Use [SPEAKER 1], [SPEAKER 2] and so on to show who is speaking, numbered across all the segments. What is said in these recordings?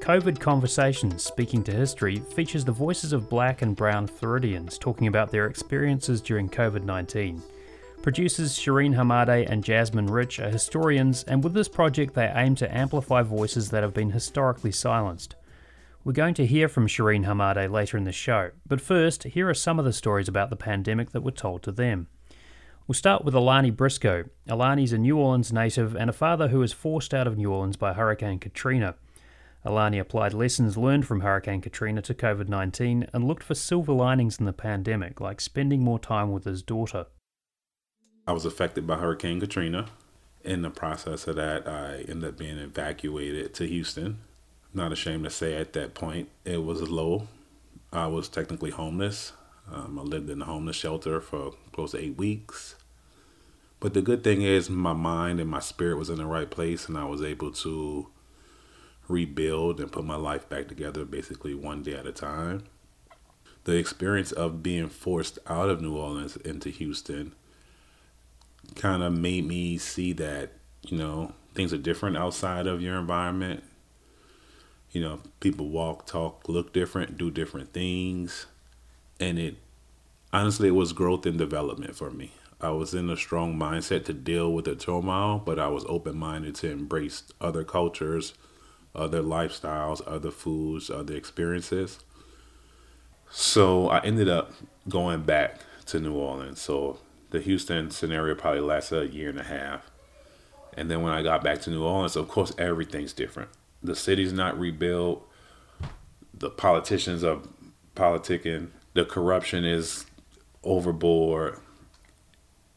[SPEAKER 1] COVID Conversations Speaking to History features the voices of black and brown Floridians talking about their experiences during COVID 19. Producers Shireen Hamade and Jasmine Rich are historians, and with this project, they aim to amplify voices that have been historically silenced. We're going to hear from Shireen Hamade later in the show, but first, here are some of the stories about the pandemic that were told to them. We'll start with Alani Briscoe. Alani's a New Orleans native and a father who was forced out of New Orleans by Hurricane Katrina. Alani applied lessons learned from Hurricane Katrina to COVID 19 and looked for silver linings in the pandemic, like spending more time with his daughter.
[SPEAKER 2] I was affected by Hurricane Katrina. In the process of that, I ended up being evacuated to Houston. Not ashamed to say at that point, it was low. I was technically homeless. Um, I lived in a homeless shelter for close to eight weeks. But the good thing is, my mind and my spirit was in the right place, and I was able to rebuild and put my life back together basically one day at a time. The experience of being forced out of New Orleans into Houston kind of made me see that, you know, things are different outside of your environment. You know, people walk, talk, look different, do different things. And it honestly, it was growth and development for me. I was in a strong mindset to deal with the turmoil, but I was open minded to embrace other cultures, other lifestyles, other foods, other experiences. So I ended up going back to New Orleans. So the Houston scenario probably lasted a year and a half. And then when I got back to New Orleans, of course, everything's different. The city's not rebuilt. The politicians are politicking. The corruption is overboard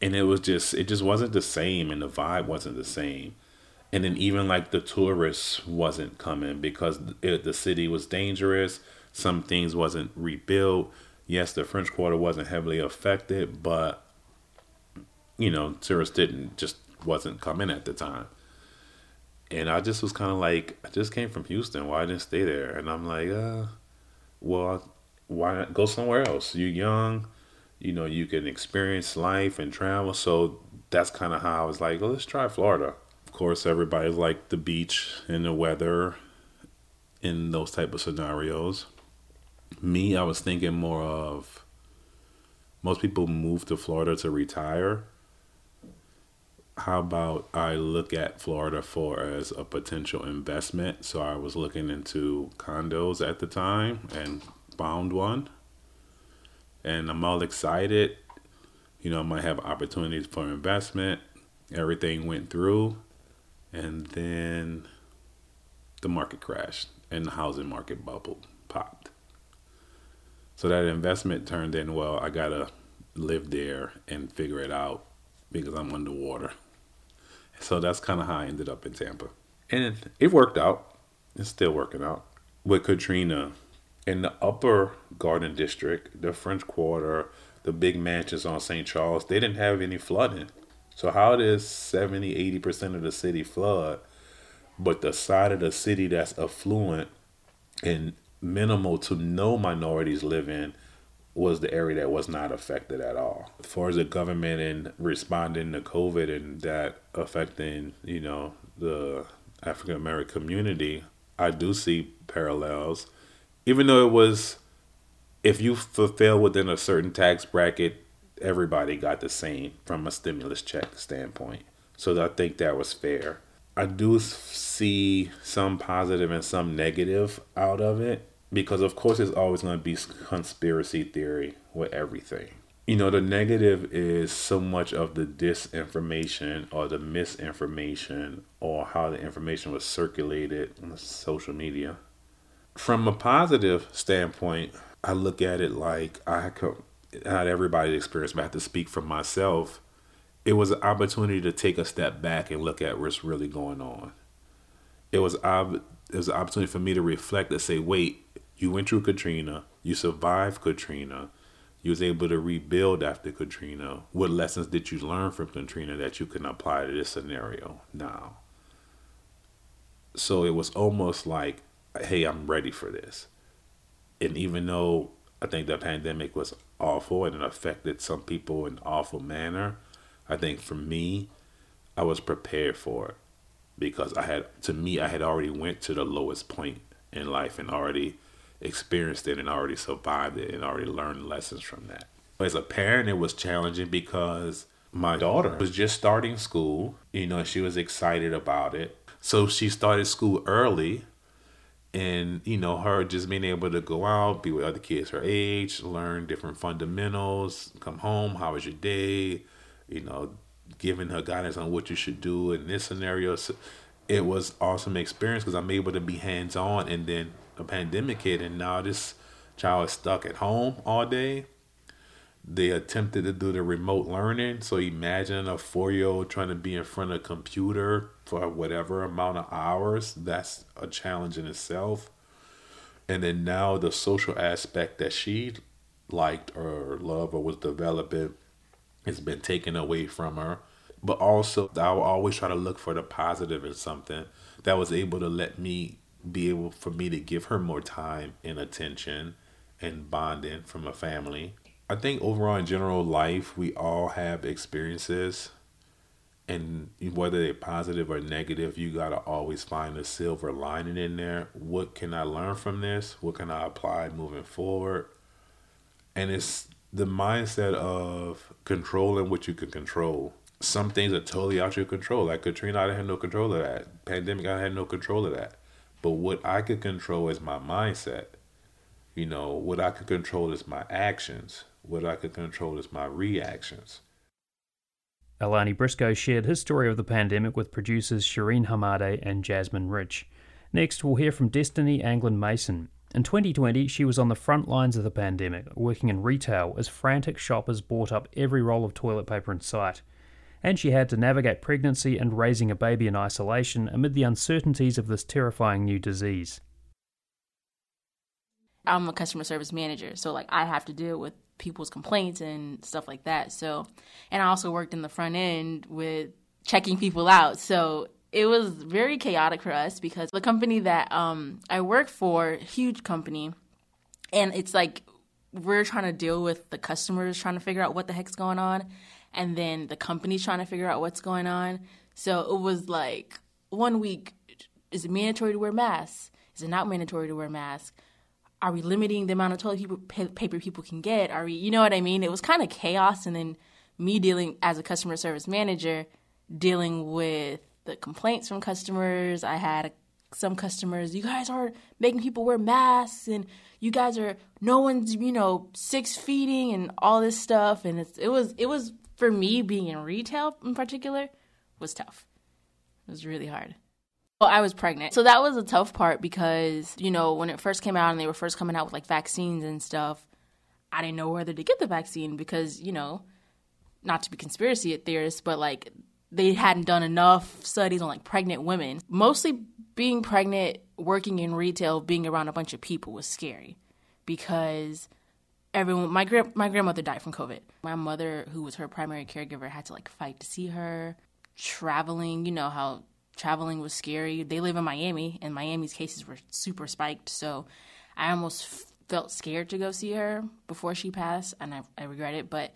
[SPEAKER 2] and it was just it just wasn't the same and the vibe wasn't the same and then even like the tourists wasn't coming because it, the city was dangerous. Some things wasn't rebuilt. Yes the french quarter wasn't heavily affected but you know tourists didn't just wasn't coming at the time. And i just was kind of like i just came from houston. Why didn't stay there? And i'm like uh well why not go somewhere else? You're young you know, you can experience life and travel. So that's kind of how I was like, well, let's try Florida. Course, everybody like the beach and the weather in those type of scenarios. Me, I was thinking more of most people move to Florida to retire. How about I look at Florida for as a potential investment? So I was looking into condos at the time and found one and I'm all excited. You know, I might have opportunities for investment. Everything went through, and then the market crashed and the housing market bubble popped. So that investment turned in, well, I gotta live there and figure it out because I'm underwater. So that's kind of how I ended up in Tampa. And it worked out. It's still working out. With Katrina, in the upper Garden District, the French Quarter, the big mansions on St. Charles, they didn't have any flooding. So how does 70, 80% of the city flood, but the side of the city that's affluent and minimal to no minorities live in was the area that was not affected at all. As far as the government and responding to COVID and that affecting, you know, the African American community, I do see parallels even though it was if you fulfill within a certain tax bracket, everybody got the same from a stimulus check standpoint. So I think that was fair. I do see some positive and some negative out of it because, of course, there's always going to be conspiracy theory with everything. You know, the negative is so much of the disinformation or the misinformation or how the information was circulated on social media from a positive standpoint, I look at it like I could, not everybody's experience, but I have to speak for myself. It was an opportunity to take a step back and look at what's really going on. It was it was an opportunity for me to reflect and say, wait, you went through Katrina, you survived Katrina, you was able to rebuild after Katrina. What lessons did you learn from Katrina that you can apply to this scenario now? So it was almost like, hey, I'm ready for this. And even though I think the pandemic was awful and it affected some people in an awful manner, I think for me, I was prepared for it because I had to me I had already went to the lowest point in life and already experienced it and already survived it and already learned lessons from that. As a parent, it was challenging because my daughter was just starting school. You know, she was excited about it. So she started school early. And, you know, her just being able to go out, be with other kids her age, learn different fundamentals, come home, how was your day, you know, giving her guidance on what you should do in this scenario. So it was awesome experience because I'm able to be hands on and then a pandemic hit and now this child is stuck at home all day. They attempted to do the remote learning. So imagine a four year old trying to be in front of a computer for whatever amount of hours. That's a challenge in itself. And then now the social aspect that she liked or loved or was developing has been taken away from her. But also, I will always try to look for the positive in something that was able to let me be able for me to give her more time and attention and bonding from a family. I think overall in general life we all have experiences and whether they're positive or negative, you gotta always find a silver lining in there. What can I learn from this? What can I apply moving forward? And it's the mindset of controlling what you can control. Some things are totally out of your control. Like Katrina, I had no control of that. Pandemic, I had no control of that. But what I could control is my mindset. You know, what I could control is my actions. What I could control is my reactions.
[SPEAKER 1] Alani Briscoe shared his story of the pandemic with producers Shireen Hamade and Jasmine Rich. Next, we'll hear from Destiny Anglin Mason, in 2020, she was on the front lines of the pandemic, working in retail as frantic shoppers bought up every roll of toilet paper in sight. And she had to navigate pregnancy and raising a baby in isolation amid the uncertainties of this terrifying new disease.
[SPEAKER 3] I'm a customer service manager, so like I have to deal with people's complaints and stuff like that. So, and I also worked in the front end with checking people out. So it was very chaotic for us because the company that um, I work for, huge company, and it's like we're trying to deal with the customers trying to figure out what the heck's going on, and then the company's trying to figure out what's going on. So it was like one week: is it mandatory to wear masks? Is it not mandatory to wear masks? Are we limiting the amount of toilet paper people can get? Are we, you know what I mean? It was kind of chaos, and then me dealing as a customer service manager, dealing with the complaints from customers. I had some customers, you guys are making people wear masks and you guys are no one's, you know, six feeding and all this stuff and it was it was for me being in retail in particular was tough. It was really hard. Well, I was pregnant. So that was a tough part because, you know, when it first came out and they were first coming out with like vaccines and stuff, I didn't know whether to get the vaccine because, you know, not to be conspiracy theorists, but like they hadn't done enough studies on like pregnant women. Mostly being pregnant, working in retail, being around a bunch of people was scary because everyone my gra- my grandmother died from COVID. My mother, who was her primary caregiver, had to like fight to see her. Traveling, you know how traveling was scary. They live in Miami, and Miami's cases were super spiked, so I almost felt scared to go see her before she passed, and I, I regret it. But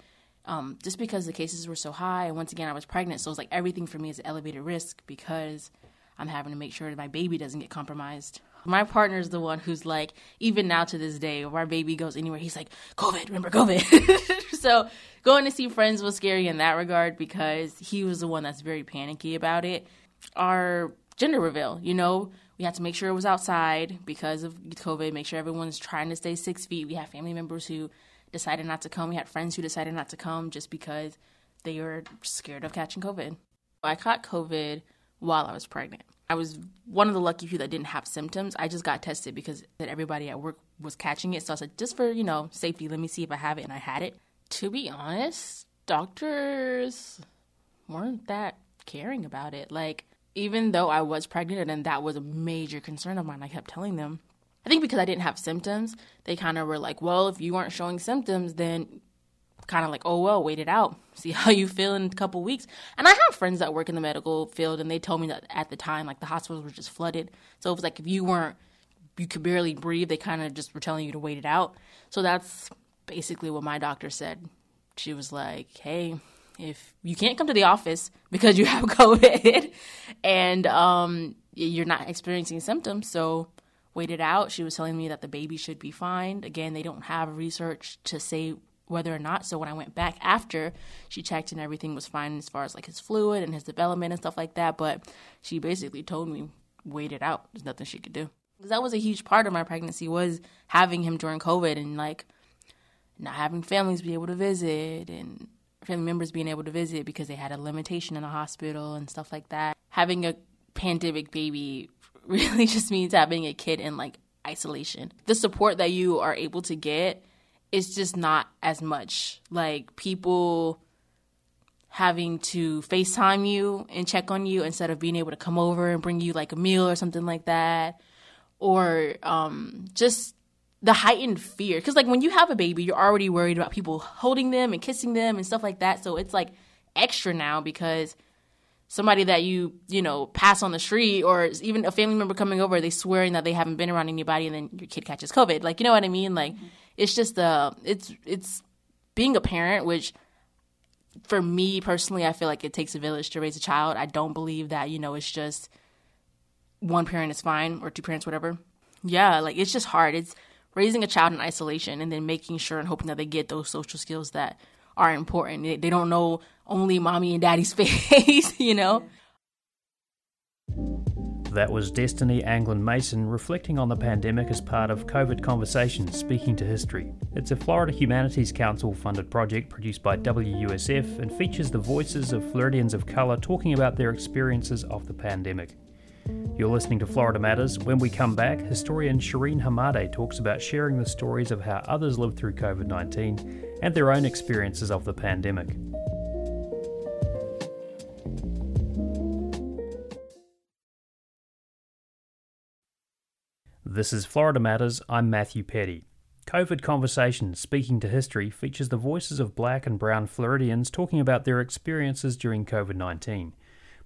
[SPEAKER 3] um, just because the cases were so high. And once again, I was pregnant. So it's like everything for me is elevated risk because I'm having to make sure that my baby doesn't get compromised. My partner is the one who's like, even now to this day, if our baby goes anywhere, he's like, COVID, remember COVID. so going to see friends was scary in that regard because he was the one that's very panicky about it. Our gender reveal, you know, we had to make sure it was outside because of COVID, make sure everyone's trying to stay six feet. We have family members who decided not to come. We had friends who decided not to come just because they were scared of catching COVID. I caught COVID while I was pregnant. I was one of the lucky few that didn't have symptoms. I just got tested because that everybody at work was catching it. So I said, just for, you know, safety, let me see if I have it. And I had it. To be honest, doctors weren't that caring about it. Like, even though I was pregnant and that was a major concern of mine, I kept telling them. I think because I didn't have symptoms, they kind of were like, well, if you aren't showing symptoms, then kind of like, oh, well, wait it out, see how you feel in a couple weeks. And I have friends that work in the medical field, and they told me that at the time, like the hospitals were just flooded. So it was like if you weren't, you could barely breathe, they kind of just were telling you to wait it out. So that's basically what my doctor said. She was like, hey, if you can't come to the office because you have COVID and um, you're not experiencing symptoms, so wait it out. She was telling me that the baby should be fine. Again, they don't have research to say whether or not. So when I went back after, she checked and everything was fine as far as like his fluid and his development and stuff like that. But she basically told me, wait it out. There's nothing she could do. Because that was a huge part of my pregnancy was having him during COVID and like not having families be able to visit and family members being able to visit because they had a limitation in the hospital and stuff like that. Having a pandemic baby really just means having a kid in like isolation. The support that you are able to get is just not as much. Like people having to FaceTime you and check on you instead of being able to come over and bring you like a meal or something like that. Or um, just the heightened fear. Because, like, when you have a baby, you're already worried about people holding them and kissing them and stuff like that. So it's like extra now because somebody that you you know pass on the street or even a family member coming over they swearing that they haven't been around anybody and then your kid catches covid like you know what i mean like mm-hmm. it's just uh it's it's being a parent which for me personally i feel like it takes a village to raise a child i don't believe that you know it's just one parent is fine or two parents whatever yeah like it's just hard it's raising a child in isolation and then making sure and hoping that they get those social skills that are important. They, they don't know only mommy and daddy's face, you know?
[SPEAKER 1] That was Destiny Anglin Mason reflecting on the pandemic as part of COVID Conversations Speaking to History. It's a Florida Humanities Council funded project produced by WUSF and features the voices of Floridians of colour talking about their experiences of the pandemic. You're listening to Florida Matters. When we come back, historian Shireen Hamade talks about sharing the stories of how others lived through COVID 19 and their own experiences of the pandemic. This is Florida Matters. I'm Matthew Peddie. COVID Conversations Speaking to History features the voices of black and brown Floridians talking about their experiences during COVID 19.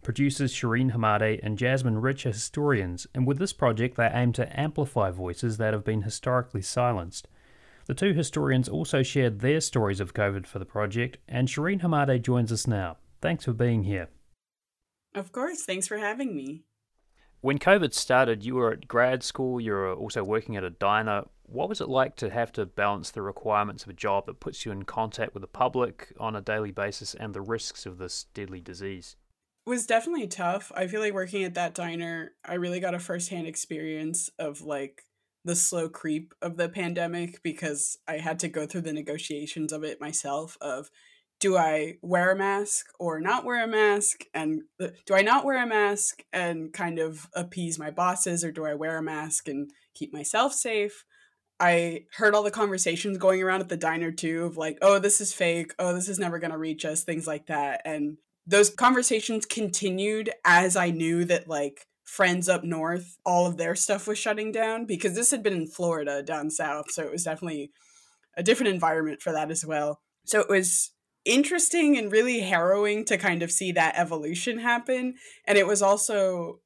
[SPEAKER 1] Producers Shireen Hamade and Jasmine Rich are historians, and with this project, they aim to amplify voices that have been historically silenced. The two historians also shared their stories of COVID for the project, and Shireen Hamade joins us now. Thanks for being here.
[SPEAKER 4] Of course, thanks for having me.
[SPEAKER 1] When COVID started, you were at grad school, you were also working at a diner. What was it like to have to balance the requirements of a job that puts you in contact with the public on a daily basis and the risks of this deadly disease?
[SPEAKER 4] Was definitely tough. I feel like working at that diner, I really got a firsthand experience of like the slow creep of the pandemic because I had to go through the negotiations of it myself of do I wear a mask or not wear a mask and uh, do I not wear a mask and kind of appease my bosses or do I wear a mask and keep myself safe? I heard all the conversations going around at the diner too of like, oh, this is fake. Oh, this is never going to reach us, things like that. And those conversations continued as I knew that like friends up north, all of their stuff was shutting down because this had been in Florida down south. So it was definitely a different environment for that as well. So it was interesting and really harrowing to kind of see that evolution happen. And it was also,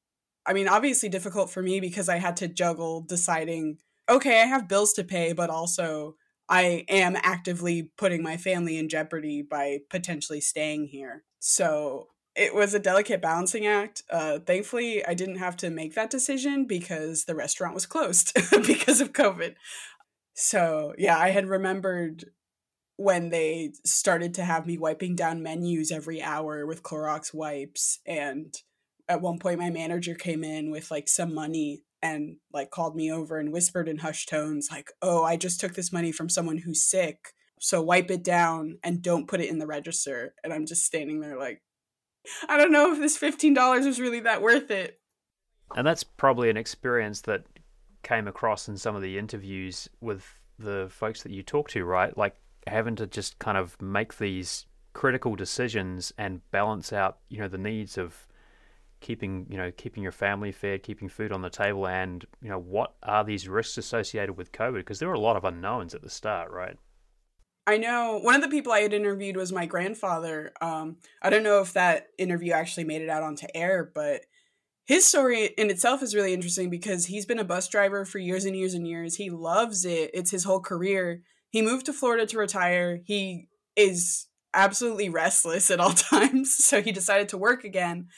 [SPEAKER 4] I mean, obviously difficult for me because I had to juggle deciding, okay, I have bills to pay, but also I am actively putting my family in jeopardy by potentially staying here. So it was a delicate balancing act. Uh, thankfully, I didn't have to make that decision because the restaurant was closed because of COVID. So, yeah, I had remembered when they started to have me wiping down menus every hour with Clorox wipes. And at one point, my manager came in with like some money and like called me over and whispered in hushed tones like oh i just took this money from someone who's sick so wipe it down and don't put it in the register. And i'm just standing there like i don't know if this $15 was really that worth it.
[SPEAKER 1] And that's probably an experience that came across in some of the interviews with the folks that you talk to right? Like having to just kind of make these critical decisions and balance out you know the needs of keeping you know keeping your family fed, keeping food on the table, and you know what are these risks associated with COVID? Because there were a lot of unknowns at the start, right?
[SPEAKER 4] I know one of the people I had interviewed was my grandfather. Um, I don't know if that interview actually made it out onto air, but his story in itself is really interesting because he's been a bus driver for years and years and years. He loves it. It's his whole career. He moved to Florida to retire. He is absolutely restless at all times, so he decided to work again.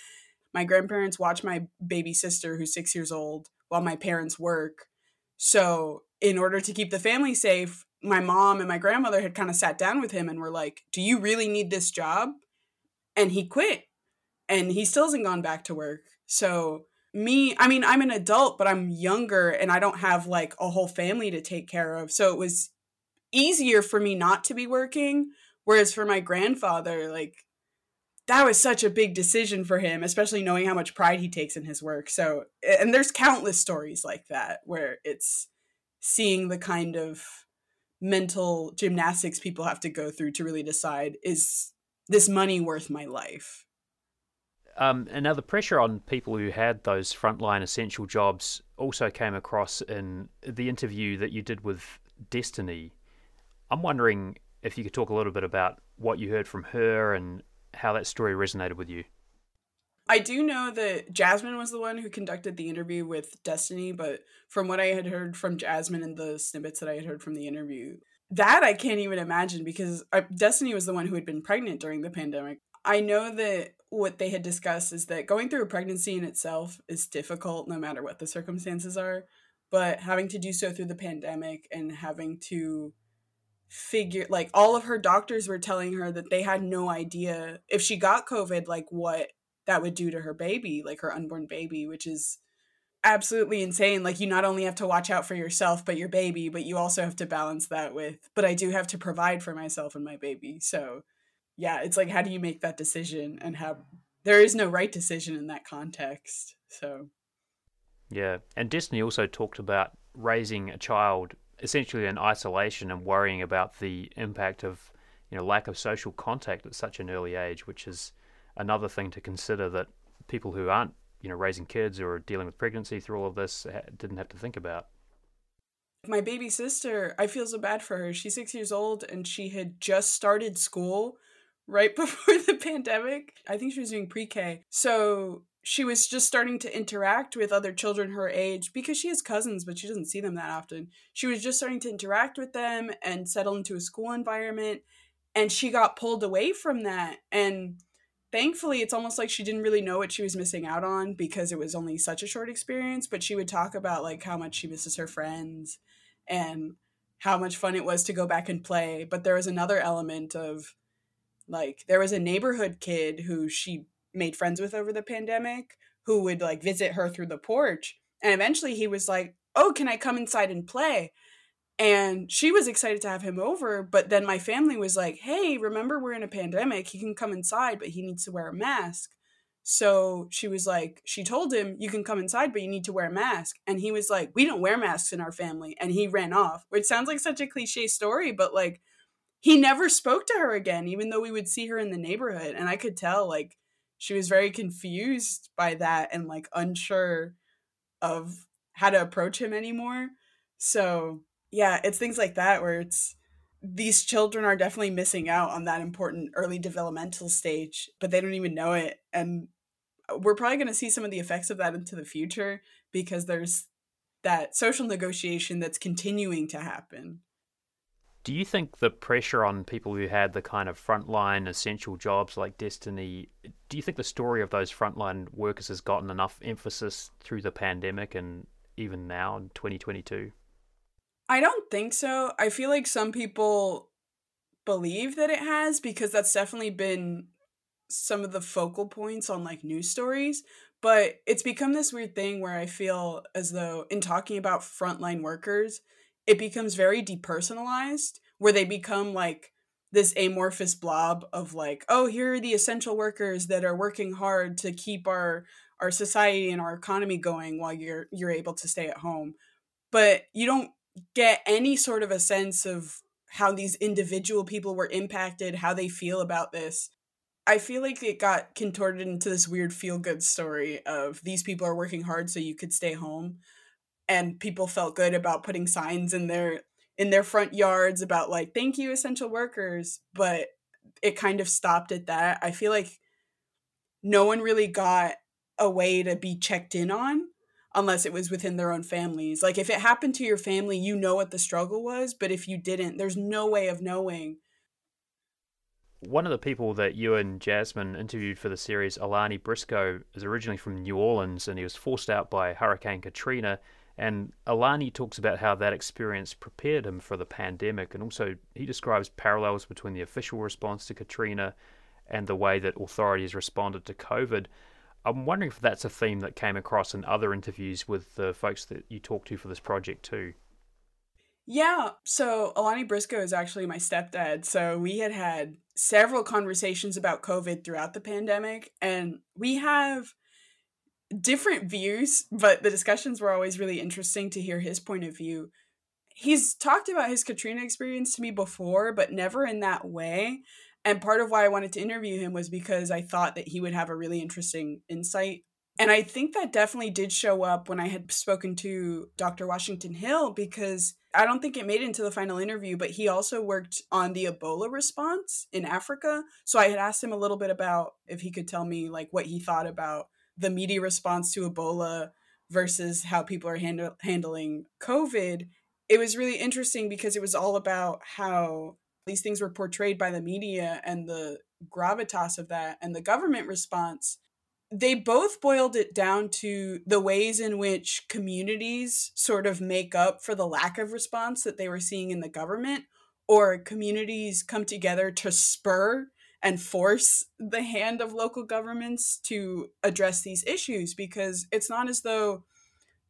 [SPEAKER 4] My grandparents watch my baby sister who's 6 years old while my parents work. So, in order to keep the family safe, my mom and my grandmother had kind of sat down with him and were like, "Do you really need this job?" And he quit. And he still hasn't gone back to work so me, I mean, I'm an adult, but I'm younger and I don't have like a whole family to take care of. So it was easier for me not to be working. Whereas for my grandfather, like that was such a big decision for him, especially knowing how much pride he takes in his work. So, and there's countless stories like that where it's seeing the kind of mental gymnastics people have to go through to really decide is this money worth my life?
[SPEAKER 1] Um, and now the pressure on people who had those frontline essential jobs also came across in the interview that you did with Destiny. I'm wondering if you could talk a little bit about what you heard from her and how that story resonated with you.
[SPEAKER 4] I do know that Jasmine was the one who conducted the interview with Destiny, but from what I had heard from Jasmine and the snippets that I had heard from the interview, that I can't even imagine because uh, Destiny was the one who had been pregnant during the pandemic. I know that what they had discussed is that going through a pregnancy in itself is difficult no matter what the circumstances are, but having to do so through the pandemic and having to figure like all of her doctors were telling her that they had no idea if she got covid like what that would do to her baby like her unborn baby which is absolutely insane like you not only have to watch out for yourself but your baby but you also have to balance that with but i do have to provide for myself and my baby so yeah, it's like how do you make that decision and how there is no right decision in that context. So
[SPEAKER 1] yeah, and Destiny also talked about raising a child essentially in isolation and worrying about the impact of you know lack of social contact at such an early age, which is another thing to consider that people who aren't you know raising kids or dealing with pregnancy through all of this didn't have to think about.
[SPEAKER 4] My baby sister, I feel so bad for her. She's six years old and she had just started school right before the pandemic. I think she was doing pre K. So she was just starting to interact with other children her age because she has cousins, but she doesn't see them that often. She was just starting to interact with them and settle into a school environment. And she got pulled away from that. And thankfully, it's almost like she didn't really know what she was missing out on because it was only such a short experience. But she would talk about like how much she misses her friends and how much fun it was to go back and play. But there was another element of like there was a neighborhood kid who she made friends with over the pandemic who would like visit her through the porch. And eventually he was like, "Oh, can I come inside and play?" And she was excited to have him over, but then my family was like, "Hey, remember we're in a pandemic. He can come inside, but he needs to wear a mask." So she was like, she told him, You can come inside, but you need to wear a mask. And he was like, We don't wear masks in our family. And he ran off, which sounds like such a cliche story, but like he never spoke to her again, even though we would see her in the neighborhood. And I could tell, like, she was very confused by that and, like, unsure of how to approach him anymore. So, yeah, it's things like that where it's these children are definitely missing out on that important early developmental stage, but they don't even know it. And uh, we're probably going to see some of the effects of that into the future because there's that social negotiation that's continuing to happen.
[SPEAKER 1] Do you think the pressure on people who had the kind of frontline essential jobs like Destiny, do you think the story of those frontline workers has gotten enough emphasis through the pandemic and even now in 2022?
[SPEAKER 4] I don't think so. I feel like some people believe that it has because that's definitely been some of the focal points on like news stories. But it's become this weird thing where I feel as though, in talking about frontline workers, it becomes very depersonalized where they become like this amorphous blob of like oh here are the essential workers that are working hard to keep our our society and our economy going while you're you're able to stay at home. But you don't get any sort of a sense of how these individual people were impacted how they feel about this. I feel like it got contorted into this weird feel good story of these people are working hard so you could stay home and people felt good about putting signs in their in their front yards about like thank you essential workers but it kind of stopped at that. I feel like no one really got a way to be checked in on unless it was within their own families. Like if it happened to your family you know what the struggle was but if you didn't there's no way of knowing.
[SPEAKER 1] One of the people that you and Jasmine interviewed for the series, Alani Briscoe, is originally from New Orleans and he was forced out by Hurricane Katrina and Alani talks about how that experience prepared him for the pandemic, and also he describes parallels between the official response to Katrina and the way that authorities responded to COVID. I'm wondering if that's a theme that came across in other interviews with the folks that you talked to for this project too.
[SPEAKER 4] Yeah, so Alani Briscoe is actually my stepdad. So we had had several conversations about COVID throughout the pandemic, and we have different views, but the discussions were always really interesting to hear his point of view. He's talked about his Katrina experience to me before, but never in that way. And part of why I wanted to interview him was because I thought that he would have a really interesting insight. And I think that definitely did show up when I had spoken to Dr. Washington Hill because I don't think it made it into the final interview, but he also worked on the Ebola response in Africa. So I had asked him a little bit about if he could tell me like what he thought about the media response to Ebola versus how people are hand- handling COVID, it was really interesting because it was all about how these things were portrayed by the media and the gravitas of that and the government response. They both boiled it down to the ways in which communities sort of make up for the lack of response that they were seeing in the government, or communities come together to spur and force the hand of local governments to address these issues because it's not as though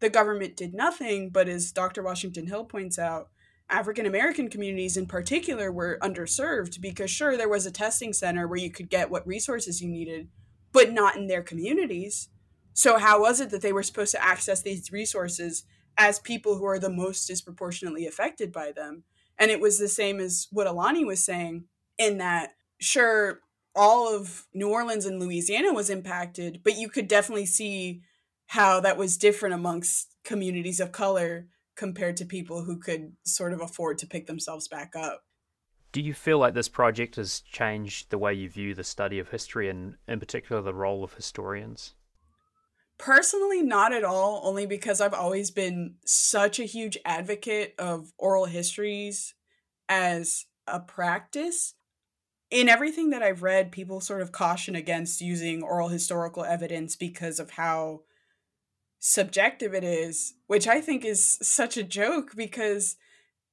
[SPEAKER 4] the government did nothing, but as Dr. Washington Hill points out, African American communities in particular were underserved because, sure, there was a testing center where you could get what resources you needed, but not in their communities. So, how was it that they were supposed to access these resources as people who are the most disproportionately affected by them? And it was the same as what Alani was saying, in that sure all of New Orleans and Louisiana was impacted, but you could definitely see how that was different amongst communities of color compared to people who could sort of afford to pick themselves back up.
[SPEAKER 1] Do you feel like this project has changed the way you view the study of history and, in particular, the role of historians?
[SPEAKER 4] Personally, not at all, only because I've always been such a huge advocate of oral histories as a practice in everything that I've read, people sort of caution against using oral historical evidence because of how subjective it is, which I think is such a joke because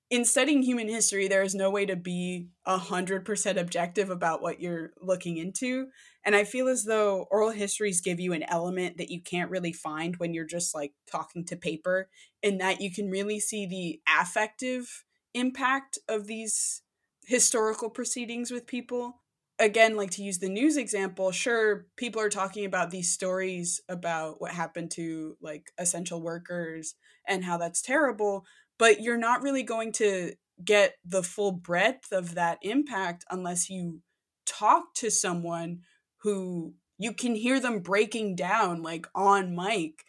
[SPEAKER 4] in studying human history, there is no way to be a hundred percent objective about what you're looking into. And I feel as though oral histories give you an element that you can't really find when you're just like talking to paper, in that you can really see the affective impact of these historical proceedings with people. Again like to use the news example sure people are talking about these stories about what happened to like essential workers and how that's terrible but you're not really going to get the full breadth of that impact unless you talk to someone who you can hear them breaking down like on mic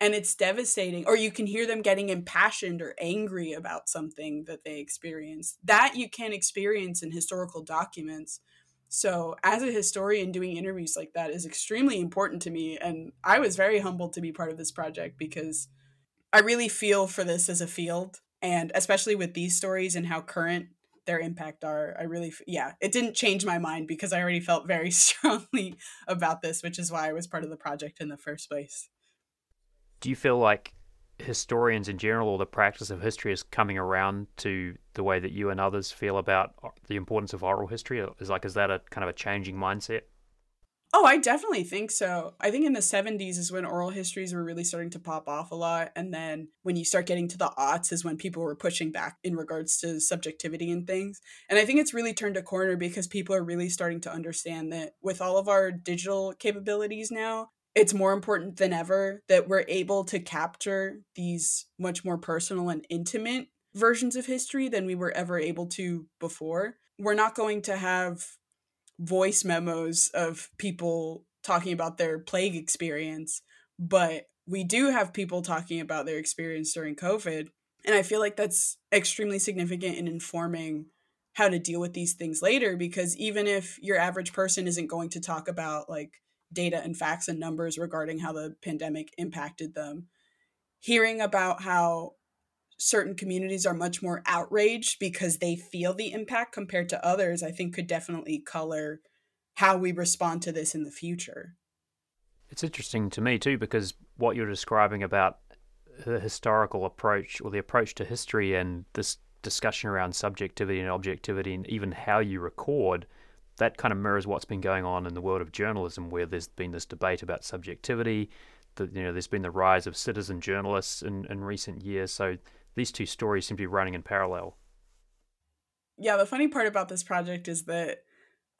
[SPEAKER 4] and it's devastating or you can hear them getting impassioned or angry about something that they experienced that you can experience in historical documents. So as a historian doing interviews like that is extremely important to me and i was very humbled to be part of this project because i really feel for this as a field and especially with these stories and how current their impact are i really yeah it didn't change my mind because i already felt very strongly about this which is why i was part of the project in the first place
[SPEAKER 1] do you feel like historians in general or the practice of history is coming around to the way that you and others feel about uh, the importance of oral history? Is like is that a kind of a changing mindset?
[SPEAKER 4] Oh i definitely think so. I think in the 70s is when oral histories were really starting to pop off a lot and then when you start getting to the aughts is when people were pushing back in regards to subjectivity and things. And i think it's really turned a corner because people are really starting to understand that with all of our digital capabilities now it's more important than ever that we're able to capture these much more personal and intimate versions of history than we were ever able to before. We're not going to have voice memos of people talking about their plague experience, but we do have people talking about their experience during COVID. And I feel like that's extremely significant in informing how to deal with these things later because even if your average person isn't going to talk about like data and facts and numbers regarding how the pandemic impacted them, hearing about how certain communities are much more outraged because they feel the impact compared to others, I think could definitely color how we respond to this in the future.
[SPEAKER 1] It's interesting to me too because what you're describing about the historical approach or the approach to history and this discussion around subjectivity and objectivity and even how you record that kind of mirrors what's been going on in the world of journalism where there's been this debate about subjectivity that you know there's been the rise of citizen journalists in, in recent years. So these two stories seem to be running in parallel.
[SPEAKER 4] Yeah the funny part about this project is that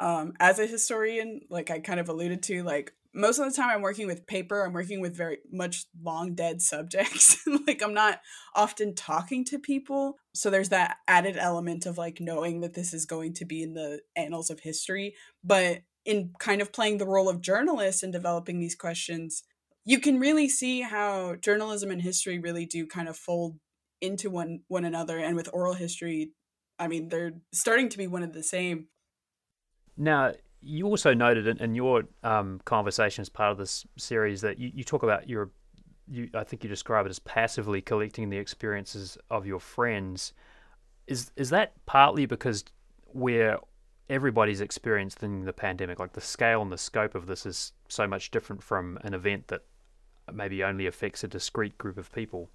[SPEAKER 4] um, as a historian like i kind of alluded to like most of the time I'm working with paper, I'm working with very much long dead subjects. like I'm not often talking to people. So there's that added element of like knowing that this is going to be in the annals of history. But in kind of playing the role of journalist and developing these questions, you can really see how journalism and history really do kind of fold into one one another. And with oral history, I mean, they're starting to be one of the same.
[SPEAKER 1] Now, you also noted in, in your um, conversation as part of this series that you, you talk about your, you, I think you describe it as passively collecting the experiences of your friends. Is is that partly because we're everybody's experiencing the pandemic, like the scale and the scope of this is so much different from an event that maybe only affects a discrete group of people?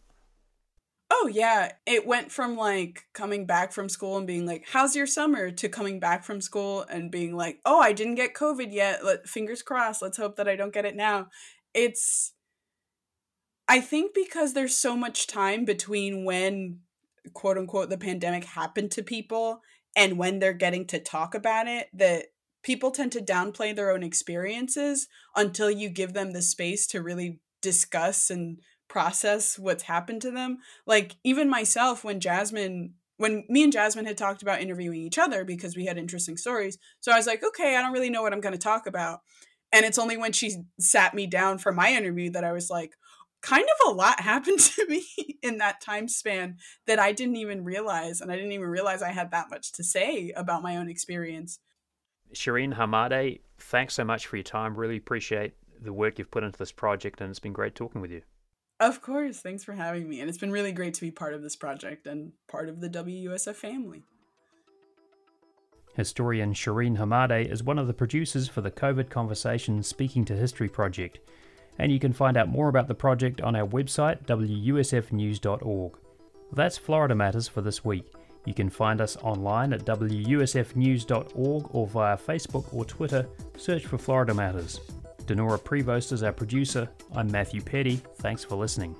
[SPEAKER 4] Oh yeah, it went from like coming back from school and being like, "How's your summer?" to coming back from school and being like, "Oh, I didn't get COVID yet. Let fingers crossed. Let's hope that I don't get it now." It's I think because there's so much time between when quote unquote the pandemic happened to people and when they're getting to talk about it that people tend to downplay their own experiences until you give them the space to really discuss and process what's happened to them. Like even myself when Jasmine when me and Jasmine had talked about interviewing each other because we had interesting stories. So I was like, okay, I don't really know what I'm going to talk about. And it's only when she sat me down for my interview that I was like, kind of a lot happened to me in that time span that I didn't even realize. And I didn't even realize I had that much to say about my own experience.
[SPEAKER 1] Shireen Hamade, thanks so much for your time. Really appreciate the work you've put into this project, and it's been great talking with you.
[SPEAKER 4] Of course. Thanks for having me. And it's been really great to be part of this project and part of the WUSF family.
[SPEAKER 1] Historian Shireen Hamade is one of the producers for the COVID Conversation Speaking to History project, and you can find out more about the project on our website, wusfnews.org. That's Florida Matters for this week. You can find us online at wusfnews.org or via Facebook or Twitter. Search for Florida Matters. Dinorah Prevost is our producer. I'm Matthew Peddie. Thanks for listening.